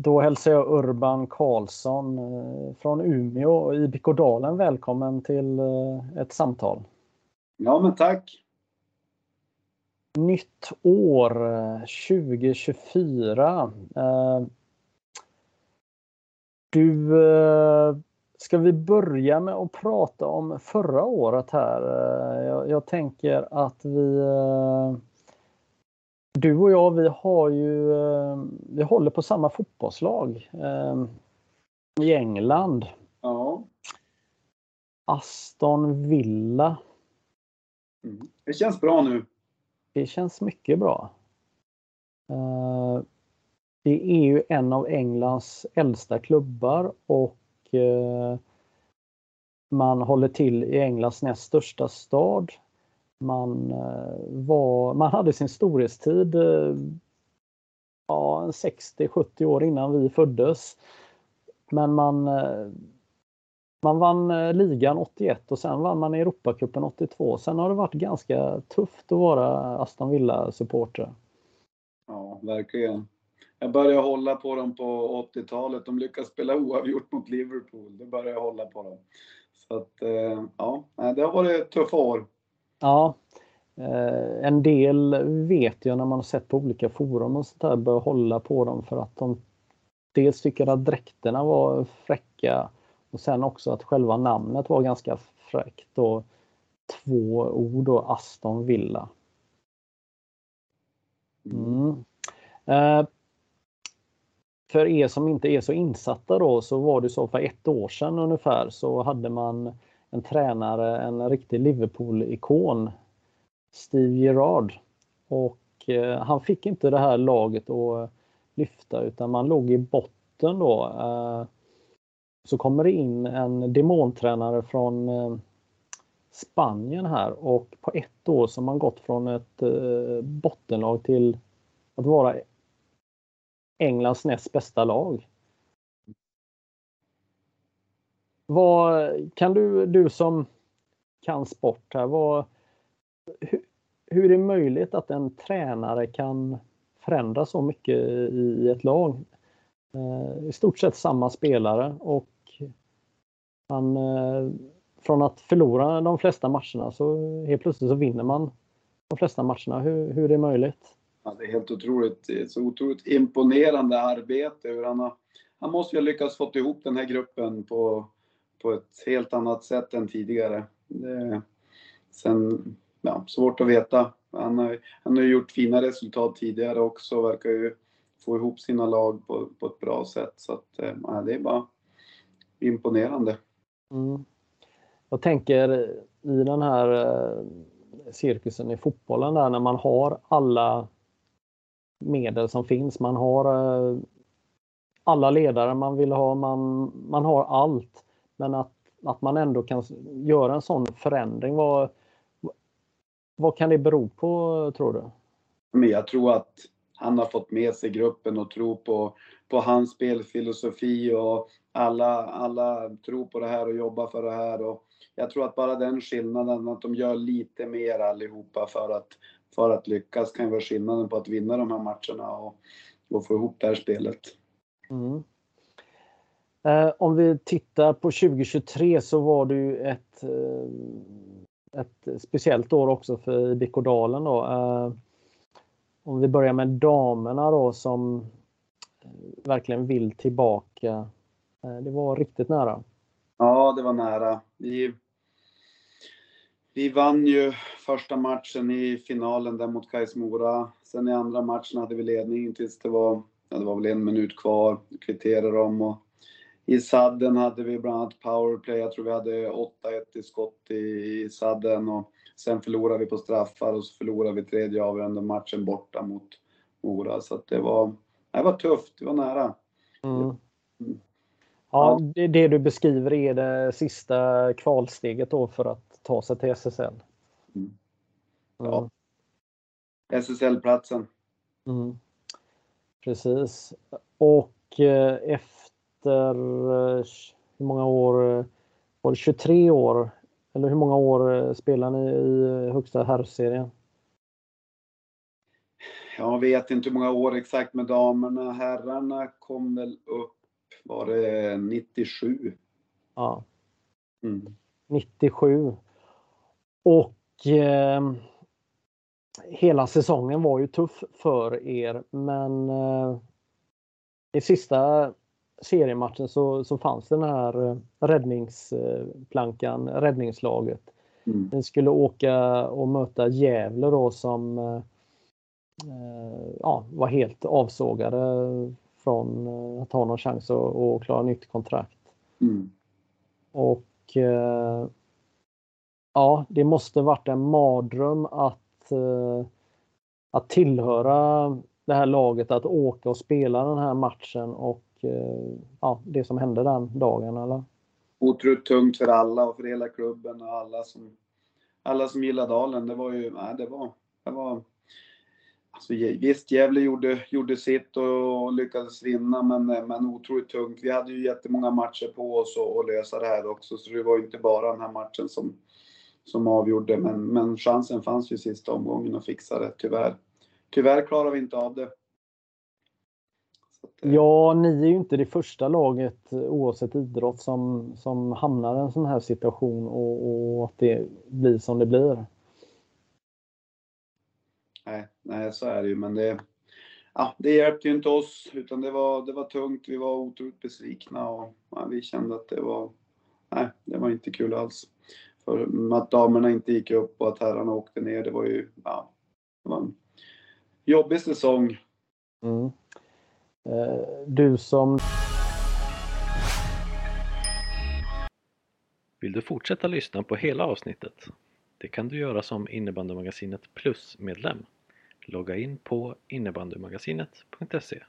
Då hälsar jag Urban Karlsson eh, från Umeå och IBK Dalen välkommen till eh, ett samtal. Ja, men tack. Nytt år 2024. Eh, du, ska vi börja med att prata om förra året här? Jag tänker att vi du och jag, vi har ju, eh, vi håller på samma fotbollslag eh, i England. Ja. Aston Villa. Mm. Det känns bra nu. Det känns mycket bra. Eh, det är ju en av Englands äldsta klubbar och man håller till i Englands näst största stad. Man, eh, var, man hade sin storhetstid eh, ja, 60-70 år innan vi föddes. Men man, eh, man vann ligan 81 och sen vann man Europacupen 82. Sen har det varit ganska tufft att vara Aston Villa-supporter. Ja, verkligen. Jag började hålla på dem på 80-talet. De lyckades spela oavgjort mot Liverpool. Då började jag hålla på dem. Så att, ja, det har varit tuffa år. Ja, eh, en del vet jag när man har sett på olika forum och sånt där bör hålla på dem för att de dels tycker att dräkterna var fräcka och sen också att själva namnet var ganska fräckt och två ord och Aston Villa. Mm. Eh, för er som inte är så insatta då så var det så för ett år sedan ungefär så hade man en tränare, en riktig Liverpool-ikon, Steve Gerrard. Och eh, han fick inte det här laget att lyfta utan man låg i botten då. Eh, så kommer det in en demontränare från eh, Spanien här och på ett år så har man gått från ett eh, bottenlag till att vara Englands näst bästa lag. Vad, kan du, du som kan sport här, vad, hur, hur är det möjligt att en tränare kan förändra så mycket i ett lag? Eh, I stort sett samma spelare och han, eh, från att förlora de flesta matcherna så helt plötsligt så vinner man de flesta matcherna. Hur, hur är det möjligt? Ja, det är helt otroligt. Det är så otroligt imponerande arbete. Hur han, har, han måste ju ha lyckats få ihop den här gruppen på på ett helt annat sätt än tidigare. Det, sen, ja, svårt att veta. Han har, han har gjort fina resultat tidigare också, verkar ju få ihop sina lag på, på ett bra sätt. Så att, eh, ja, det är bara imponerande. Mm. Jag tänker i den här eh, cirkusen i fotbollen där när man har alla medel som finns. Man har eh, alla ledare man vill ha, man, man har allt. Men att, att man ändå kan göra en sån förändring, vad, vad kan det bero på tror du? Men jag tror att han har fått med sig gruppen och tror på, på hans spelfilosofi och alla, alla tror på det här och jobbar för det här. Och jag tror att bara den skillnaden, att de gör lite mer allihopa för att, för att lyckas kan vara skillnaden på att vinna de här matcherna och, och få ihop det här spelet. Mm. Eh, om vi tittar på 2023 så var det ju ett, eh, ett speciellt år också för IBK Dalen. Då. Eh, om vi börjar med damerna då som eh, verkligen vill tillbaka. Eh, det var riktigt nära. Ja, det var nära. Vi, vi vann ju första matchen i finalen där mot Kais Mora. Sen i andra matchen hade vi ledning tills det var, ja, det var väl en minut kvar. Kvitterade dem och i sadden hade vi bland annat powerplay. Jag tror vi hade 8-1 i skott i, i sadden och sen förlorade vi på straffar och så förlorade vi tredje avgörande matchen borta mot Mora. Så det var, det var tufft, det var nära. Mm. Mm. Ja, det, det, du beskriver är det sista kvalsteget då för att ta sig till SSL. Mm. Ja. SSL-platsen. Mm. Precis. Och eh, efter eh, hur många år? Var det 23 år? Eller hur många år eh, spelar ni i högsta herrserien? jag vet inte hur många år exakt med damerna. Herrarna kom väl upp, var det 97? Ja. Mm. 97. Och eh, hela säsongen var ju tuff för er men eh, i sista seriematchen så, så fanns den här eh, räddningsplankan, räddningslaget. Mm. Den skulle åka och möta Gävle då som eh, eh, ja, var helt avsågade från eh, att ha någon chans att, att klara nytt kontrakt. Mm. Och eh, ja, det måste varit en mardröm att, eh, att tillhöra det här laget, att åka och spela den här matchen och eh, Eh, ja, det som hände den dagen. Eller? Otroligt tungt för alla och för hela klubben och alla som, alla som gillar Dalen. Det var ju, nej, det var, det var Alltså, visst, Gävle gjorde, gjorde sitt och lyckades vinna, men, eh, men otroligt tungt. Vi hade ju jättemånga matcher på oss att lösa det här också, så det var ju inte bara den här matchen som, som avgjorde. Men, men chansen fanns ju i sista omgången att fixa det, tyvärr. Tyvärr klarar vi inte av det. Att, ja, ni är ju inte det första laget oavsett idrott som, som hamnar i en sån här situation och, och att det blir som det blir. Nej, nej, så är det ju, men det, ja, det hjälpte ju inte oss, utan det var, det var tungt. Vi var otroligt besvikna och ja, vi kände att det var, nej, det var inte kul alls. För att damerna inte gick upp och att herrarna åkte ner, det var ju, ja, det var en jobbig säsong. Mm. Eh, du som Vill du fortsätta lyssna på hela avsnittet? Det kan du göra som Innebandymagasinet Plus-medlem. Logga in på innebandymagasinet.se